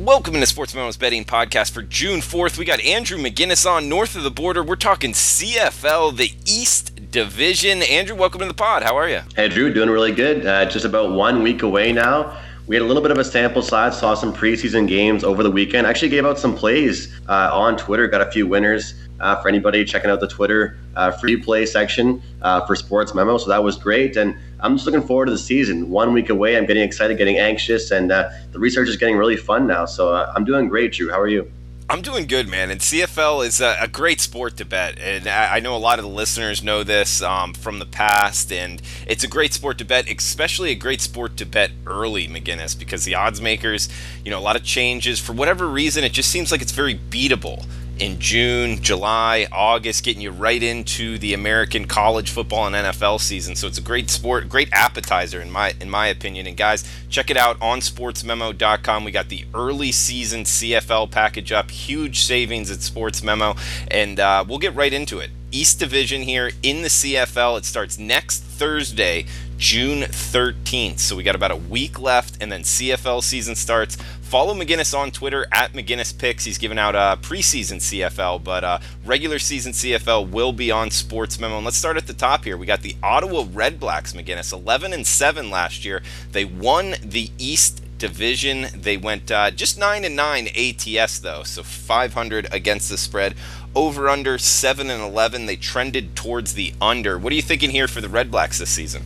Welcome to Sports Memos Betting Podcast for June 4th. We got Andrew McGinnis on north of the border. We're talking CFL, the East Division. Andrew, welcome to the pod. How are you? Hey, Drew, doing really good. Uh, just about one week away now we had a little bit of a sample size, saw some preseason games over the weekend. Actually, gave out some plays uh, on Twitter, got a few winners uh, for anybody checking out the Twitter uh, free play section uh, for Sports Memo. So that was great. And I'm just looking forward to the season. One week away, I'm getting excited, getting anxious, and uh, the research is getting really fun now. So uh, I'm doing great, Drew. How are you? I'm doing good, man. And CFL is a, a great sport to bet, and I, I, know a lot of the listeners know this um, from the past. And it's a great sport to bet, especially a great sport to bet early, McGinnis, because the odds makers, you know, a lot of changes for whatever reason. It just seems like it's very beatable in June, July, August, getting you right into the American college football and NFL season. So it's a great sport, great appetizer in my in my opinion. And guys, check it out on sportsmemo.com. We got the early season CFL package up, huge savings at Sports Memo, and uh, we'll get right into it. East Division here in the CFL. It starts next Thursday, June 13th. So we got about a week left, and then CFL season starts. Follow McGinnis on Twitter at McGinnis Picks. He's giving out a uh, preseason CFL, but uh, regular season CFL will be on Sports Memo. And let's start at the top here. We got the Ottawa Red Blacks, McGinnis, 11 and 7 last year. They won the East Division. They went uh, just 9 and 9 ATS though, so 500 against the spread. Over under 7 and 11. They trended towards the under. What are you thinking here for the Red Blacks this season?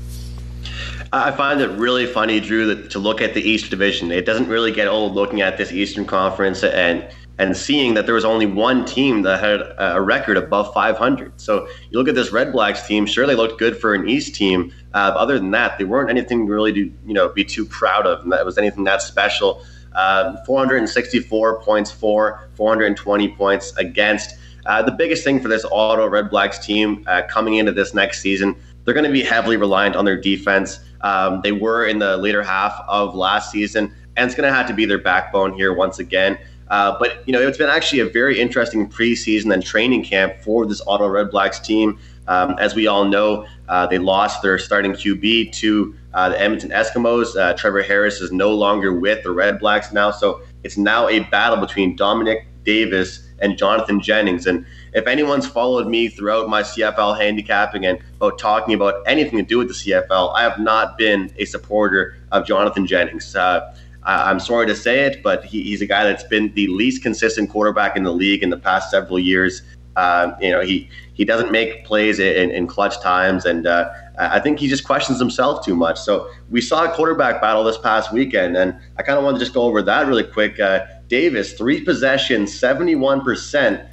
I find it really funny, Drew, that to look at the East Division. It doesn't really get old looking at this Eastern Conference and and seeing that there was only one team that had a record above 500. So you look at this Red Blacks team. Sure, they looked good for an East team. Uh, other than that, they weren't anything really to you know be too proud of. And that was anything that special. Um, 464 points for, 420 points against. Uh, the biggest thing for this Ottawa Red Blacks team uh, coming into this next season, they're going to be heavily reliant on their defense. Um, they were in the later half of last season, and it's going to have to be their backbone here once again. Uh, but you know, it's been actually a very interesting preseason and training camp for this Ottawa Red Blacks team. Um, as we all know, uh, they lost their starting QB to uh, the Edmonton Eskimos. Uh, Trevor Harris is no longer with the Red Blacks now, so it's now a battle between Dominique Davis and Jonathan Jennings. And if anyone's followed me throughout my CFL handicapping and about talking about anything to do with the CFL, I have not been a supporter of Jonathan Jennings. Uh, I'm sorry to say it, but he, he's a guy that's been the least consistent quarterback in the league in the past several years. Uh, you know, he he doesn't make plays in, in clutch times, and uh, I think he just questions himself too much. So we saw a quarterback battle this past weekend, and I kind of want to just go over that really quick. Uh, Davis, three possessions, 71%, uh,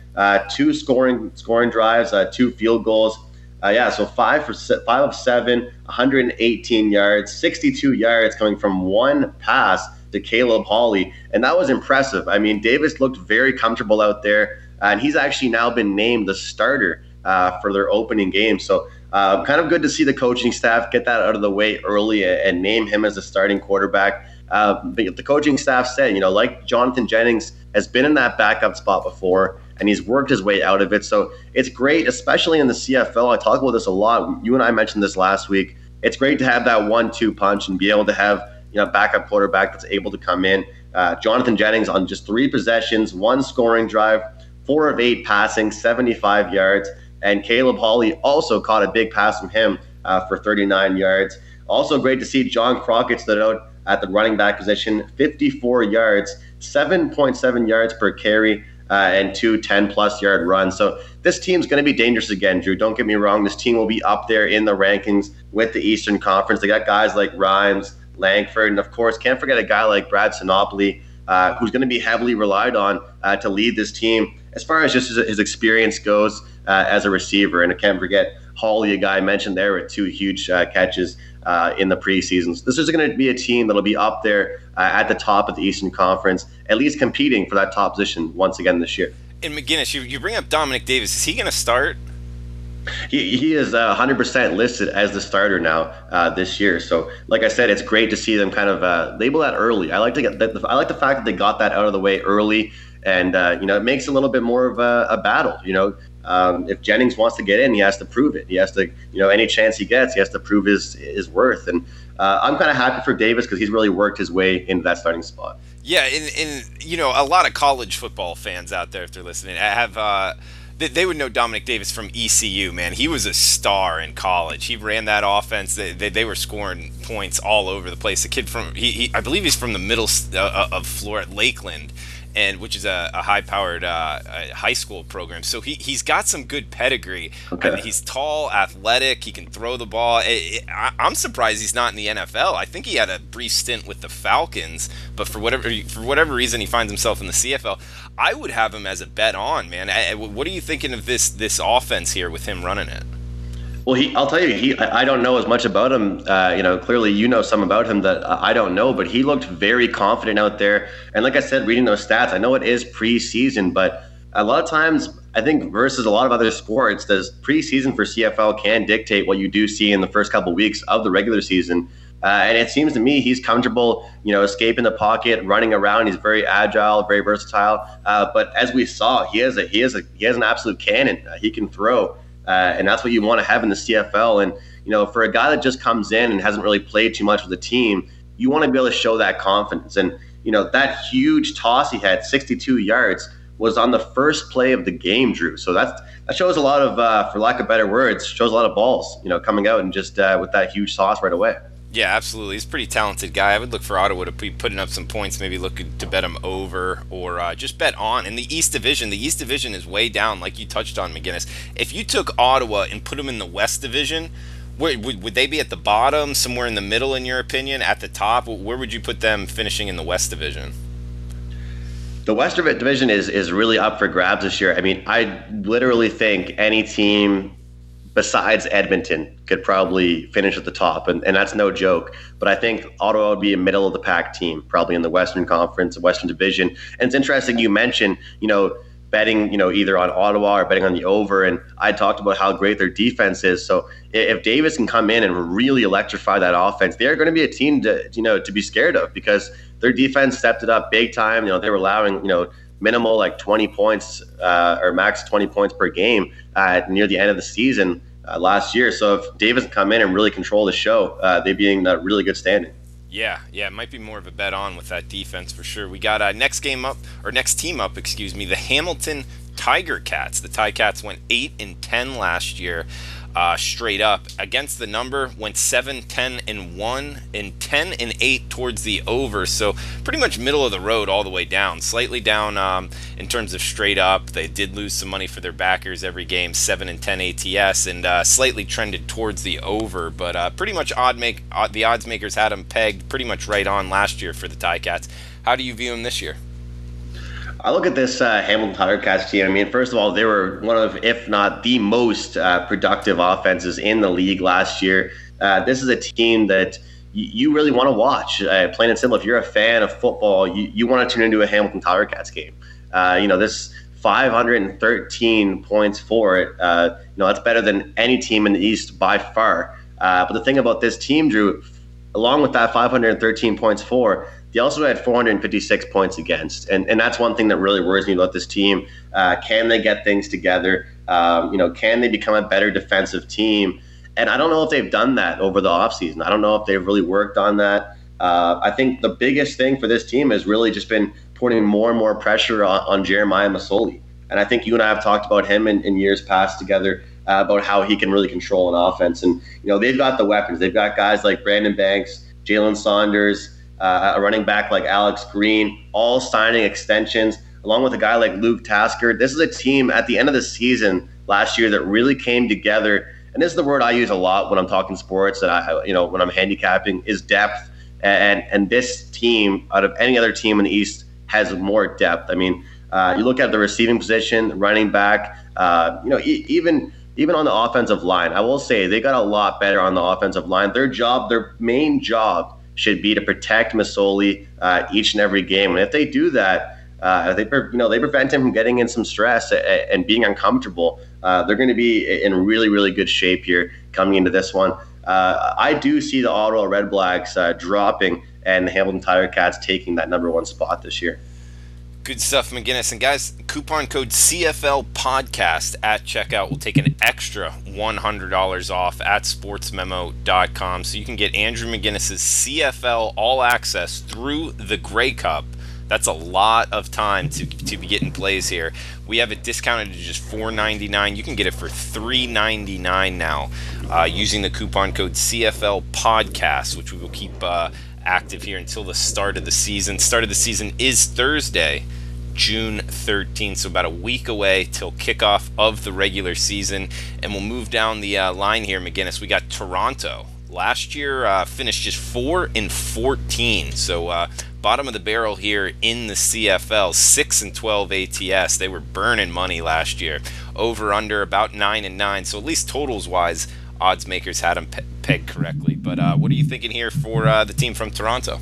two scoring scoring drives, uh, two field goals. Uh, yeah, so five for se- five of seven, 118 yards, 62 yards coming from one pass to Caleb Holley, and that was impressive. I mean, Davis looked very comfortable out there, and he's actually now been named the starter uh, for their opening game. So, uh, kind of good to see the coaching staff get that out of the way early and name him as the starting quarterback. Uh, the coaching staff said, you know, like Jonathan Jennings has been in that backup spot before and he's worked his way out of it. So it's great, especially in the CFL. I talk about this a lot. You and I mentioned this last week. It's great to have that one-two punch and be able to have you know backup quarterback that's able to come in. Uh, Jonathan Jennings on just three possessions, one scoring drive, four of eight passing, 75 yards, and Caleb Holley also caught a big pass from him uh, for 39 yards. Also great to see John Crockett stood out at the running back position, 54 yards, 7.7 yards per carry, uh, and two 10 plus yard runs. So this team's going to be dangerous again, Drew. Don't get me wrong. This team will be up there in the rankings with the Eastern Conference. They got guys like Rhymes, Langford, and of course, can't forget a guy like Brad Sinopoli, uh, who's going to be heavily relied on uh, to lead this team as far as just his, his experience goes uh, as a receiver. And I can't forget Paulie, a guy I mentioned there with two huge uh, catches uh, in the preseason. So this is going to be a team that'll be up there uh, at the top of the Eastern Conference, at least competing for that top position once again this year. And McGinnis, you, you bring up Dominique Davis. Is he going to start? He, he is uh, 100% listed as the starter now uh, this year. So, like I said, it's great to see them kind of uh, label that early. I like to get that. I like the fact that they got that out of the way early, and uh, you know, it makes a little bit more of a, a battle. You know, um, if Jennings wants to get in, he has to prove it. He has to, you know, any chance he gets, he has to prove his his worth. And uh, I'm kind of happy for Davis because he's really worked his way into that starting spot. Yeah, and, you know, a lot of college football fans out there, if they're listening, have. Uh, they, would know Dominique Davis from ECU, man. He was a star in college. He ran that offense. They, they, they were scoring points all over the place. The kid from, he, he I believe he's from the middle uh, of Florida, Lakeland and which is a, a high-powered uh, high school program. So he he's got some good pedigree. Okay. I mean, he's tall, athletic. He can throw the ball. It, it, I, am surprised he's not in the NFL. I think he had a brief stint with the Falcons, but for whatever for whatever reason, he finds himself in the CFL. I would have him as a bet on man. I, what are you thinking of this this offense here with him running it? Well, he, I'll tell you, he, I don't know as much about him. Uh, you know, clearly you know some about him that I don't know, but he looked very confident out there. And like I said, reading those stats, I know it is preseason, but a lot of times, I think versus a lot of other sports, does preseason for CFL can dictate what you do see in the first couple weeks of the regular season. Uh, and it seems to me he's comfortable, you know, escaping the pocket, running around. He's very agile, very versatile. Uh, but as we saw, he has a he has a he has an absolute cannon. He can throw uh, and that's what you want to have in the CFL. And you know, for a guy that just comes in and hasn't really played too much with the team, you want to be able to show that confidence. And you know, that huge toss he had, 62 yards, was on the first play of the game, Drew. So that's that shows a lot of, uh, for lack of better words, shows a lot of balls, you know, coming out and just uh, with that huge toss right away. Yeah, absolutely. He's a pretty talented guy. I would look for Ottawa to be putting up some points, maybe look to bet him over or uh, just bet on. In the East Division, the East Division is way down, like you touched on, McGinnis. If you took Ottawa and put them in the West Division, where, would, would they be at the bottom, somewhere in the middle, in your opinion, at the top? Where would you put them finishing in the West Division? The West Division is is really up for grabs this year. I mean, I literally think any team besides Edmonton, could probably finish at the top, and, and that's no joke. But I think Ottawa would be a middle of the pack team, probably in the Western Conference, Western Division. And it's interesting you mentioned, you know, betting, you know, either on Ottawa or betting on the over. And I talked about how great their defense is. So if Davis can come in and really electrify that offense, they're going to be a team to, you know, to be scared of because their defense stepped it up big time. You know, they were allowing, you know, minimal like 20 points uh, or max 20 points per game uh, near the end of the season uh, last year. So if Davis come in and really control the show, uh, they'd be in a really good standing. Yeah, yeah, it might be more of a bet on with that defense for sure. We got uh, next game up or next team up, excuse me, the Hamilton Tiger Cats. The Tiger Cats went eight and ten last year uh, straight up. Against the number, went 7, 10, and 1, and 10 and 8 towards the over. So pretty much middle of the road all the way down. Slightly down um, in terms of straight up. They did lose some money for their backers every game, 7 and 10 ATS, and uh, slightly trended towards the over. But uh, pretty much odd make the odds makers had them pegged pretty much right on last year for the Ti-Cats. How do you view them this year? I look at this uh, Hamilton Tiger team. I mean, first of all, they were one of, if not the most uh, productive offenses in the league last year. Uh, this is a team that you really want to watch. Uh, plain and simple, if you're a fan of football, you, you want to tune into a Hamilton Tiger Cats game. Uh, you know, this 513 points for it. Uh, you know, that's better than any team in the East by far. but the thing about this team, Drew, along with that 513 points for, they also had 456 points against, and and that's one thing that really worries me about this team. Uh, can they get things together? Um, you know, can they become a better defensive team? And I don't know if they've done that over the offseason. I don't know if they've really worked on that. Uh, I think the biggest thing for this team has really just been putting more and more pressure on, on Jeremiah Masoli. And I think you and I have talked about him in, in years past together uh, about how he can really control an offense. And, you know, they've got the weapons. They've got guys like Brandon Banks, Jalen Saunders, uh, a running back like Alex Green, all signing extensions, along with a guy like Luke Tasker. This is a team at the end of the season last year that really came together. And this is the word I use a lot when I'm talking sports. That I, you know, when I'm handicapping is depth. And and this team, out of any other team in the East, has more depth. I mean, uh, you look at the receiving position, running back. Uh, you know, e- even even on the offensive line, I will say they got a lot better on the offensive line. Their job, their main job, should be to protect Masoli uh, each and every game. And if they do that, uh, they you know they prevent him from getting in some stress and being uncomfortable. Uh, they're going to be in really really good shape here coming into this one. Uh, I do see the Ottawa Red Blacks uh, dropping and the Hamilton Tiger Cats taking that number one spot this year. Good stuff, McGinnis. And guys, coupon code CFL podcast at checkout will take an extra $100 off at sportsmemo.com. So you can get Andrew McGinnis's CFL All Access through the Grey Cup. That's a lot of time to, to be getting plays here. We have it discounted to just $4.99. You can get it for $3.99 now uh, using the coupon code CFL podcast, which we will keep. Uh, active here until the start of the season. Start of the season is Thursday, June 13th, so about a week away till kickoff of the regular season. And we'll move down the uh, line here, McGinnis. We got Toronto. Last year uh, finished just 4 and 14, so uh, bottom of the barrel here in the CFL. 6 and 12 ATS. They were burning money last year. Over under about 9 and 9, so at least totals wise odds makers had them pegged correctly. But uh, what are you thinking here for uh, the team from Toronto?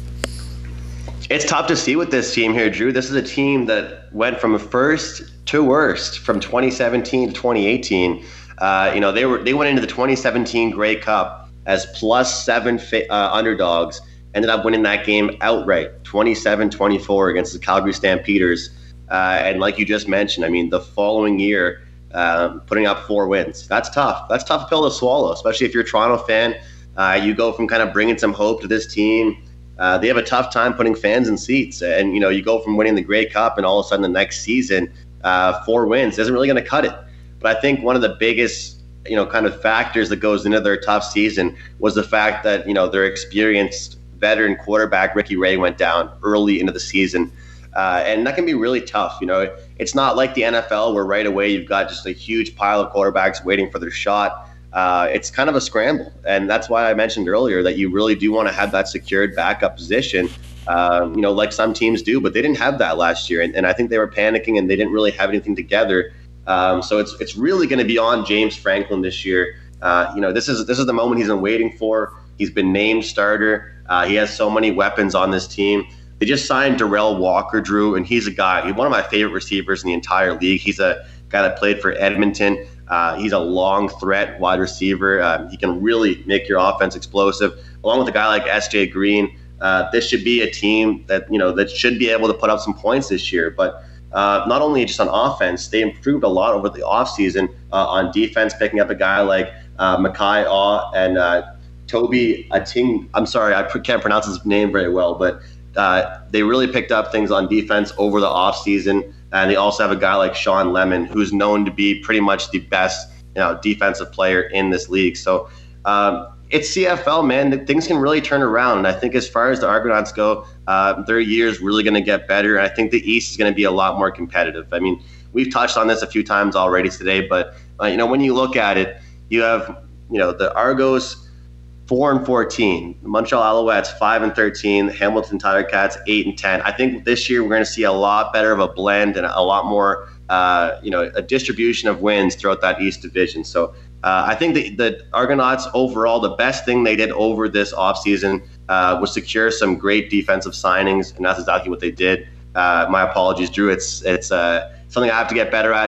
It's tough to see with this team here, Drew. This is a team that went from first to worst from 2017 to 2018. Uh, you know, they were they went into the 2017 Grey Cup as plus seven uh, underdogs. Ended up winning that game outright, 27-24 against the Calgary Stampeders. Uh, and like you just mentioned, I mean, the following year, um, putting up four wins. That's tough. That's tough pill to swallow, especially if you're a Toronto fan. Uh, you go from kind of bringing some hope to this team. Uh, they have a tough time putting fans in seats, and you know you go from winning the Grey Cup, and all of a sudden the next season, uh, four wins isn't really going to cut it. But I think one of the biggest you know kind of factors that goes into their tough season was the fact that you know their experienced veteran quarterback Ricky Ray went down early into the season. Uh, and that can be really tough. You know, it's not like the NFL where right away you've got just a huge pile of quarterbacks waiting for their shot. Uh, it's kind of a scramble, and that's why I mentioned earlier that you really do want to have that secured backup position. Um, you know, like some teams do, but they didn't have that last year, and, and I think they were panicking and they didn't really have anything together. Um, so it's it's really going to be on James Franklin this year. Uh, you know, this is this is the moment he's been waiting for. He's been named starter. Uh, he has so many weapons on this team. They just signed Derel Walker, Drew, and he's a guy, he's one of my favorite receivers in the entire league. He's a guy that played for Edmonton. Uh, he's a long threat wide receiver. Um, he can really make your offense explosive. Along with a guy like S.J. Green, uh, this should be a team that you know that should be able to put up some points this year. But uh, not only just on offense, they improved a lot over the offseason uh, on defense, picking up a guy like uh, Makai Aw and uh, Toby Ating. I'm sorry, I can't pronounce his name very well, but uh, they really picked up things on defense over the offseason. And they also have a guy like Shawn Lemon, who's known to be pretty much the best you know, defensive player in this league. So um, it's CFL, man. Things can really turn around. And I think as far as the Argonauts go, uh, their year is really going to get better. And I think the East is going to be a lot more competitive. I mean, we've touched on this a few times already today, but uh, you know, when you look at it, you have you know the Argos four and fourteen. The Montreal Alouettes five and thirteen. Hamilton Tiger Cats eight and ten. I think this year we're going to see a lot better of a blend and a lot more, uh, you know, a distribution of wins throughout that East Division. So uh, I think the, the Argonauts overall, the best thing they did over this offseason uh, was secure some great defensive signings, and that's exactly what they did. Uh, my apologies, Drew. It's it's uh, something I have to get better at.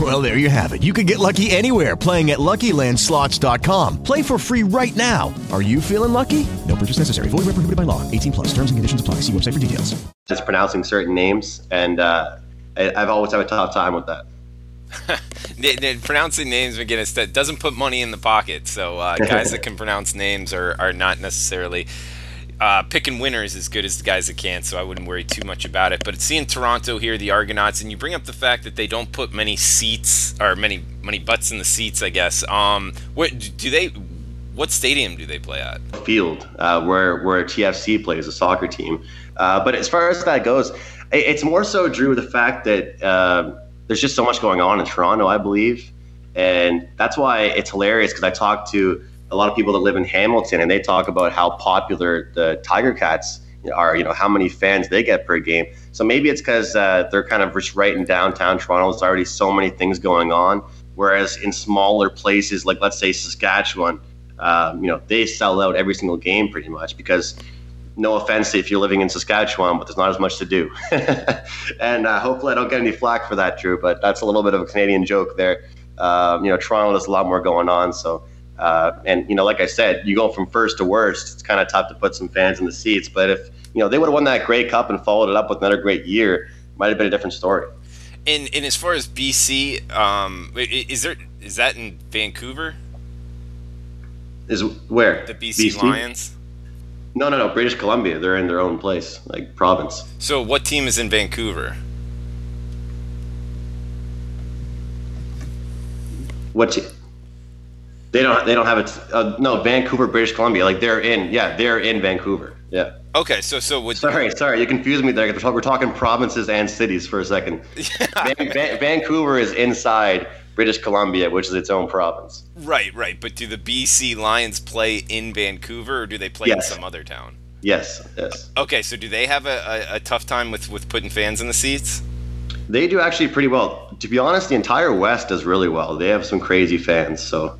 Well, there you have it. You can get lucky anywhere playing at LuckyLandSlots.com. Play for free right now. Are you feeling lucky? No purchase necessary. Void where prohibited by law. 18 plus. Terms and conditions apply. See website for details. Just pronouncing certain names, and uh, I, I've always had a tough time with that. pronouncing names McGinnis that doesn't put money in the pocket. So uh, guys that can pronounce names are, are not necessarily uh, picking winners as good as the guys that can. So I wouldn't worry too much about it. But seeing Toronto here, the Argonauts, and you bring up the fact that they don't put many seats or many many butts in the seats. I guess. Um, what do they? What stadium do they play at? Field, uh, where where TFC plays, a soccer team. Uh, but as far as that goes, it's more so Drew the fact that uh, there's just so much going on in Toronto, I believe, and that's why it's hilarious because I talked to a lot of people that live in Hamilton and they talk about how popular the Tiger Cats are, you know, how many fans they get per game. So maybe it's because uh, they're kind of just right in downtown Toronto. There's already so many things going on. Whereas in smaller places, like let's say Saskatchewan, um, you know, they sell out every single game pretty much because no offense if you're living in Saskatchewan, but there's not as much to do. and uh, hopefully I don't get any flack for that, Drew, but that's a little bit of a Canadian joke there. Um, you know, Toronto, there's a lot more going on. So, uh, and, you know, like I said, you go from first to worst, it's kind of tough to put some fans in the seats. But if, you know, they would have won that Grey Cup and followed it up with another great year, might have been a different story. And, and as far as BC, um, is there is that in Vancouver? Is where the BC, BC? Lions? No, no, no. British Columbia. They're in their own place, like province. So, what team is in Vancouver? What? Te- they don't. They don't have it. Uh, no, Vancouver, British Columbia. Like they're in. Yeah, they're in Vancouver. Yeah. Okay, so so what? Sorry, sorry, you confused me there. We're talking provinces and cities for a second. Yeah. Van- Van- Vancouver is inside British Columbia, which is its own province. Right, right. But do the BC Lions play in Vancouver, or do they play yes. in some other town? Yes, yes. Okay, so do they have a, a, a tough time with with putting fans in the seats? They do actually pretty well. To be honest, the entire West does really well. They have some crazy fans. So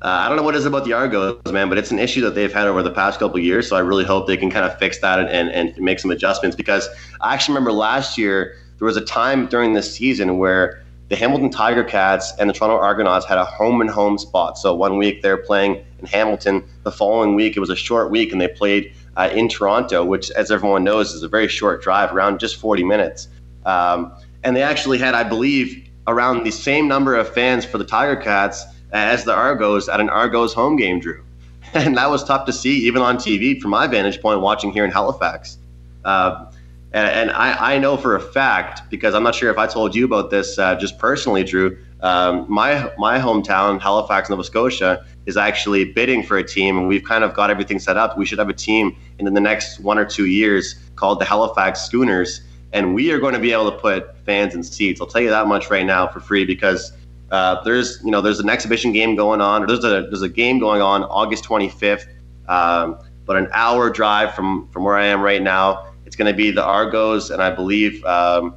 uh, I don't know what it is about the Argos, man, but it's an issue that they've had over the past couple years. So I really hope they can kind of fix that and, and make some adjustments because I actually remember last year there was a time during this season where the Hamilton Tiger Cats and the Toronto Argonauts had a home and home spot. So one week they're playing in Hamilton. The following week it was a short week and they played uh, in Toronto, which, as everyone knows, is a very short drive, around just 40 minutes. Um, and they actually had, I believe, around the same number of fans for the Tiger Cats as the Argos at an Argos home game, Drew. And that was tough to see, even on TV, from my vantage point, watching here in Halifax. Uh, and, and I, I, know for a fact because I'm not sure if I told you about this uh, just personally, Drew. Um, my my hometown, Halifax, Nova Scotia, is actually bidding for a team, and we've kind of got everything set up. We should have a team in the next one or two years called the Halifax Schooners, and we are going to be able to put fans in seats. I'll tell you that much right now for free because uh, there's you know there's an exhibition game going on, or there's a there's a game going on August 25th, um, but an hour drive from from where I am right now it's going to be the Argos and I believe um,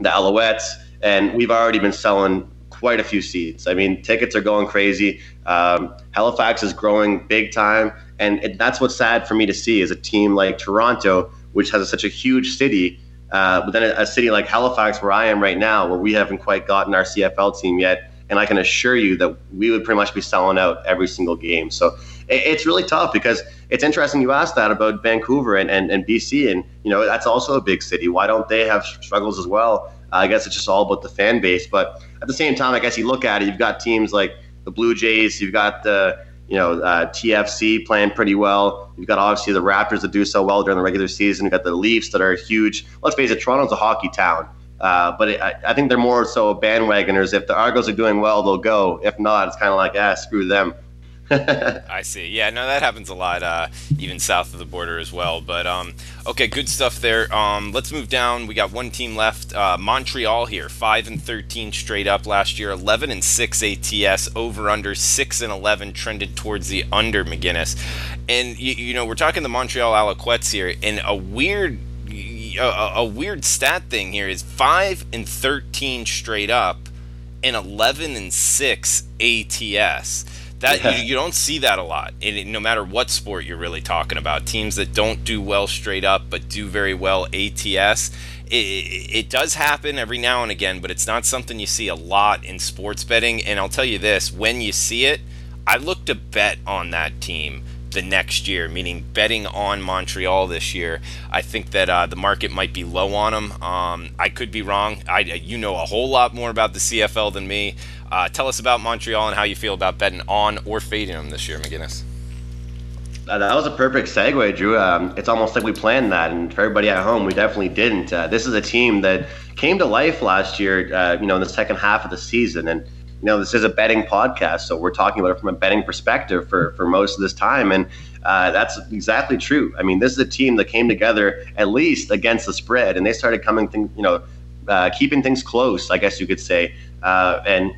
the Alouettes. And we've already been selling quite a few seats. I mean, tickets are going crazy. Um, Halifax is growing big time. And it, that's what's sad for me to see is a team like Toronto, which has such a huge city, uh, but then a, a city like Halifax, where I am right now, where we haven't quite gotten our CFL team yet. And I can assure you that we would pretty much be selling out every single game. So it's really tough because it's interesting you asked that about Vancouver and, and, and BC. And, you know, that's also a big city. Why don't they have struggles as well? Uh, I guess it's just all about the fan base. But at the same time, I guess you look at it, you've got teams like the Blue Jays, you've got the, you know, uh, TFC playing pretty well. You've got obviously the Raptors that do so well during the regular season. You've got the Leafs that are huge. Let's face it, Toronto's a hockey town. Uh, but it, I, I, think they're more so bandwagoners. If the Argos are doing well, they'll go. If not, it's kind of like, ah, screw them. I see. Yeah, no, that happens a lot, uh, even south of the border as well. But um, okay, good stuff there. Um, let's move down. We got one team left. Uh, Montreal here, five and thirteen straight up last year, eleven and six ATS over under six and eleven trended towards the under McGinnis. And you, you know we're talking the Montreal Alouettes here, and a weird. A, a weird stat thing here is 5 and 13 straight up and 11 and 6 ATS that yeah. you, you, don't see that a lot. In, no matter what sport you're really talking about, teams that don't do well straight up but do very well ATS. It, it, does happen every now and again, but it's not something you see a lot in sports betting. And I'll tell you this: when you see it, I look to bet on that team the next year, meaning betting on Montreal this year. I think that uh, the market might be low on them. Um, I could be wrong. I, you know a whole lot more about the CFL than me. Uh, tell us about Montreal and how you feel about betting on or fading them this year, McGinnis. Uh, that was a perfect segue, Drew. Um, it's almost like we planned that, and for everybody at home, we definitely didn't. Uh, this is a team that came to life last year, uh, you know, in the second half of the season, and you know, this is a betting podcast, so we're talking about it from a betting perspective for for most of this time, and uh, that's exactly true. I mean, this is a team that came together at least against the spread, and they started coming, thing, you know, uh, keeping things close, I guess you could say, uh, and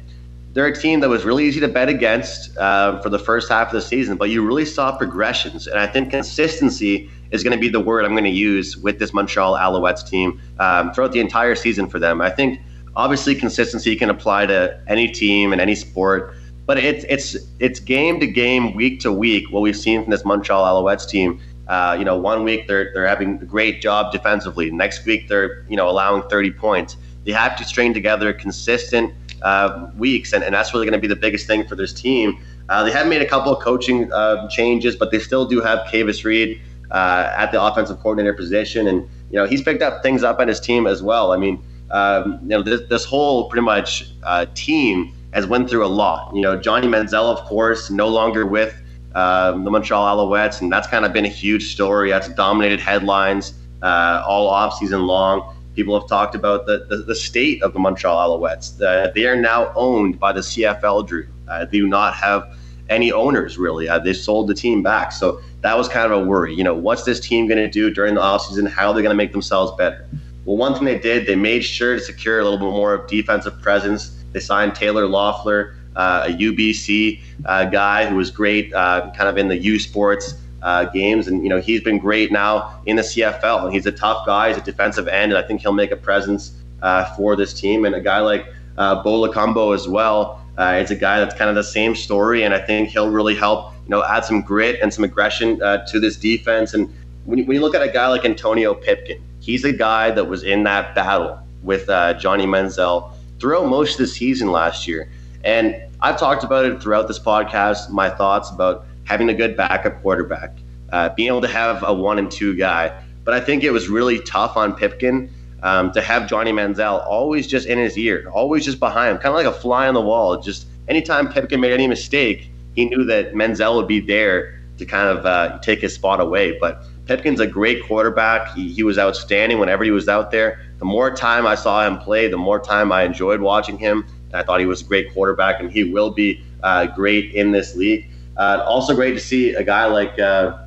they're a team that was really easy to bet against uh, for the first half of the season, but you really saw progressions. And I think consistency is going to be the word I'm going to use with this Montreal Alouettes team um, throughout the entire season for them. I think obviously consistency can apply to any team and any sport, but it's it's it's game to game, week to week. What we've seen from this Montreal Alouettes team. Uh, you know, one week they're they're having a great job defensively. Next week they're you know allowing 30 points. They have to string together consistent uh, weeks, and, and that's really going to be the biggest thing for this team. Uh, they have made a couple of coaching uh, changes, but they still do have Kavis Reed uh, at the offensive coordinator position, and you know he's picked up things up on his team as well. I mean, um, you know this, this whole pretty much uh, team has went through a lot. You know, Johnny Manziel, of course, no longer with um, the Montreal Alouettes, and that's kind of been a huge story. That's dominated headlines uh, all off season long. People have talked about the, the, the state of the Montreal Alouettes. The, they are now owned by the CFL, Drew. Uh, they do not have any owners, really. Uh, they sold the team back. So that was kind of a worry. You know, what's this team going to do during the offseason? How are they going to make themselves better? Well, one thing they did, they made sure to secure a little bit more of defensive presence. They signed Taylor Loffler, uh, a UBC uh, guy who was great uh, kind of in the U Sports uh, games. And, you know, he's been great now in the CFL. And he's a tough guy. He's a defensive end. And I think he'll make a presence uh, for this team. And a guy like uh, Bo Lokombo as well. Uh, it's a guy that's kind of the same story. And I think he'll really help, you know, add some grit and some aggression to this defense. And when you, when you look at a guy like Antonio Pipkin, he's a guy that was in that battle with uh, Johnny Manziel throughout most of the season last year. And I've talked about it throughout this podcast, my thoughts about having a good backup quarterback, uh, being able to have a one and two guy. But I think it was really tough on Pipkin um, to have Johnny Manziel always just in his ear, always just behind him, kind of like a fly on the wall. Just anytime Pipkin made any mistake, he knew that Manziel would be there to kind of uh, take his spot away. But Pipkin's a great quarterback. He, he was outstanding whenever he was out there. The more time I saw him play, the more time I enjoyed watching him. I thought he was a great quarterback, and he will be uh, great in this league. Uh, also great to see a guy like uh,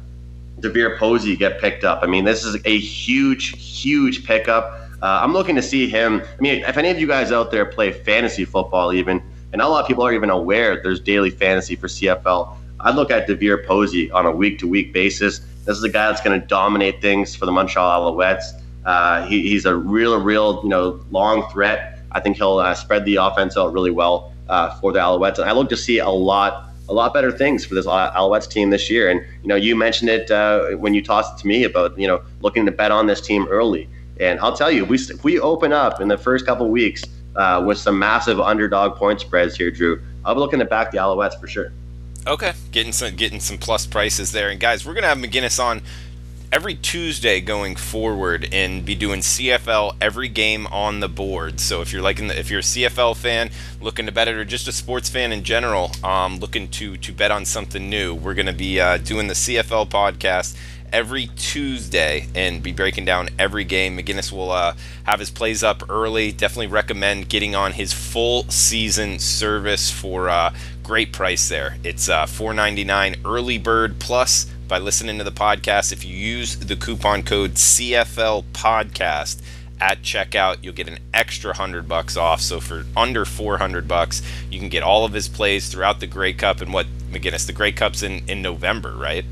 DeVier Posey get picked up. I mean, this is a huge, huge pickup. Uh, I'm looking to see him. I mean, if any of you guys out there play fantasy football, even, and a lot of people aren't even aware there's daily fantasy for CFL, I'd look at DeVier Posey on a week to week basis. This is a guy that's going to dominate things for the Montreal Alouettes. Uh, he, he's a real, real, you know, long threat. I think he'll uh, spread the offense out really well uh, for the Alouettes. And I look to see a lot a lot better things for this Alouettes team this year. And you know, you mentioned it uh, when you tossed it to me about you know looking to bet on this team early. And I'll tell you, if we if we open up in the first couple weeks uh, with some massive underdog point spreads here, Drew, I'll be looking to back the Alouettes for sure. Okay, getting some getting some plus prices there. And guys, we're gonna have McGinnis on every Tuesday going forward and be doing CFL every game on the board. So if you're like the, if you're a CFL fan looking to bet it or just a sports fan in general, um, looking to to bet on something new, we're to be uh, doing the CFL podcast every Tuesday and be breaking down every game. McGinnis will uh, have his plays up early. Definitely recommend getting on his full season service for uh, great price there. It's uh, $4.99 early bird plus by listening to the podcast. If you use the coupon code CFL podcast at checkout, you'll get an extra hundred bucks off. So for under 400 bucks, you can get all of his plays throughout the Grey Cup and what McGinnis, the Grey Cup's in in November, right?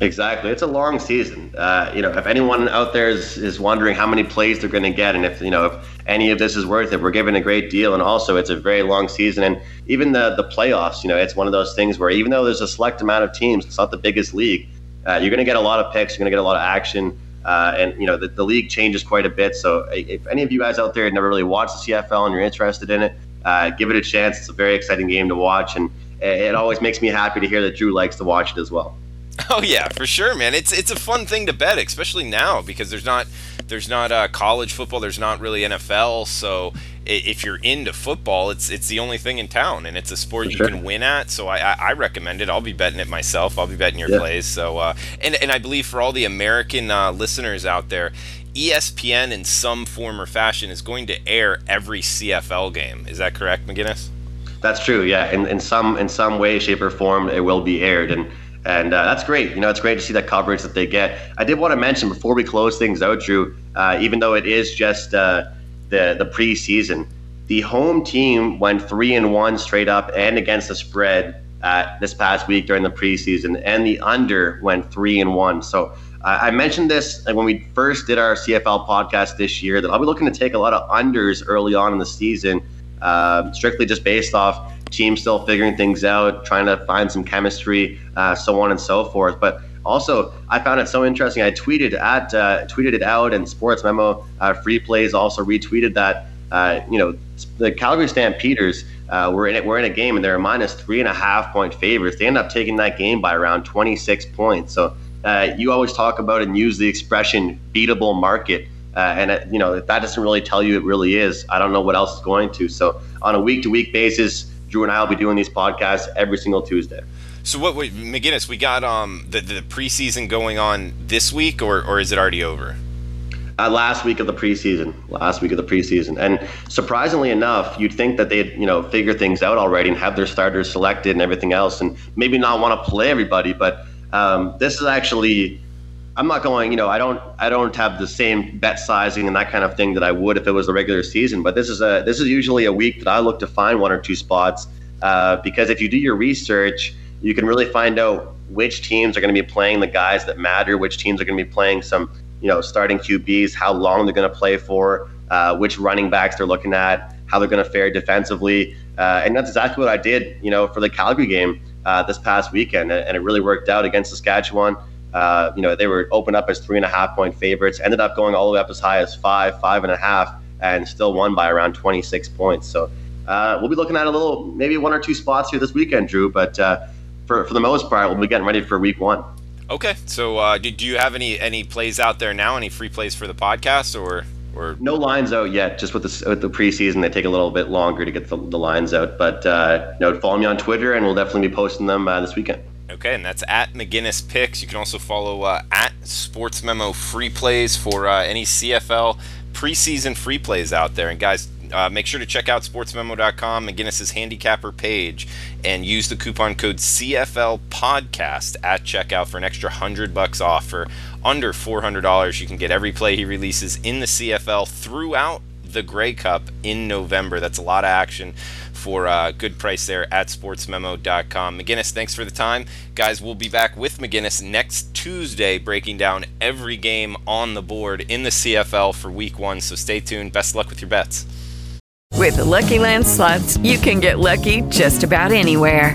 Exactly. It's a long season. Uh, you know, if anyone out there is, is wondering how many plays they're going to get, and if you know if any of this is worth it, we're giving a great deal. And also, it's a very long season, and even the the playoffs. You know, it's one of those things where even though there's a select amount of teams, it's not the biggest league uh, you're going to get a lot of picks. You're going to get a lot of action. Uh, and you know the, the league changes quite a bit. So if any of you guys out there have never really watched the CFL and you're interested in it, uh, give it a chance. It's a very exciting game to watch, and it always makes me happy to hear that Drew likes to watch it as well. Oh yeah, for sure, man. It's it's a fun thing to bet, especially now because there's not there's not uh, college football, there's not really NFL, so if you're into football, it's it's the only thing in town, and it's a sport you can win at. So I, I, I, recommend it. I'll be betting it myself. I'll be betting your yeah. plays. So uh, and and I believe for all the American uh, listeners out there, ESPN in some form or fashion is going to air every CFL game. Is that correct, McGinnis? That's true. Yeah, in, in some in some way, shape, or form, it will be aired, and and uh, that's great. You know, it's great to see that coverage that they get. I did want to mention before we close things out, Drew. Uh, even though it is just uh, the the preseason, the home team went three and one straight up and against the spread uh, this past week during the preseason, and the under went three and one. So uh, I mentioned this when we first did our CFL podcast this year that I'll be looking to take a lot of unders early on in the season, uh, strictly just based off teams still figuring things out, trying to find some chemistry, uh, so on and so forth. But also, I found it so interesting. I tweeted at uh, tweeted it out, and Sports Memo uh, Free Plays also retweeted that. Uh, you know, the Calgary Stampeders uh, were in it. We're in a game, and they're minus three and a half point favorites. They end up taking that game by around 26 points. So uh, you always talk about and use the expression "beatable market." Uh, and you know if that doesn't really tell you it really is, I don't know what else is going to. So on a week to week basis, Drew and I will be doing these podcasts every single Tuesday. So what, wait, McGinnis? We got um the, the preseason going on this week, or or is it already over? Uh, last week of the preseason, last week of the preseason, and surprisingly enough, you'd think that they'd you know figure things out already and have their starters selected and everything else, and maybe not want to play everybody. But um, this is actually, I'm not going. You know, I don't I don't have the same bet sizing and that kind of thing that I would if it was a regular season. But this is a this is usually a week that I look to find one or two spots uh, because if you do your research, you can really find out which teams are going to be playing the guys that matter, which teams are going to be playing some you know, starting QBs, how long they're going to play for, uh, which running backs they're looking at, how they're going to fare defensively, uh, and that's exactly what I did, you know, for the Calgary game uh, this past weekend, and it really worked out against Saskatchewan. Uh, you know, they were opened up as three and a half point favorites, ended up going all the way up as high as five, five and a half, and still won by around 26 points. So uh, we'll be looking at a little, maybe one or two spots here this weekend, Drew, but uh, for, for the most part, we'll be getting ready for week one. Okay, so uh, do, do you have any any plays out there now? Any free plays for the podcast or or no lines out yet? Just with the with the preseason, they take a little bit longer to get the, the lines out. But uh, you know, follow me on Twitter, and we'll definitely be posting them uh, this weekend. Okay, and that's at McGinnis Picks. You can also follow uh, at Sports Memo Free Plays for uh, any CFL preseason free plays out there. And guys, uh, make sure to check out sportsmemo.com, McGinnis's handicapper page, and use the coupon code CFL Podcast at checkout for an extra hundred bucks off. For under four hundred dollars, you can get every play he releases in the CFL throughout the Grey Cup in November. That's a lot of action for a uh, good price there at sportsmemo.com. McGinnis, thanks for the time. Guys, we'll be back with McGinnis next Tuesday breaking down every game on the board in the CFL for week one. So stay tuned. Best luck with your bets. With the Lucky Land slots, you can get lucky just about anywhere.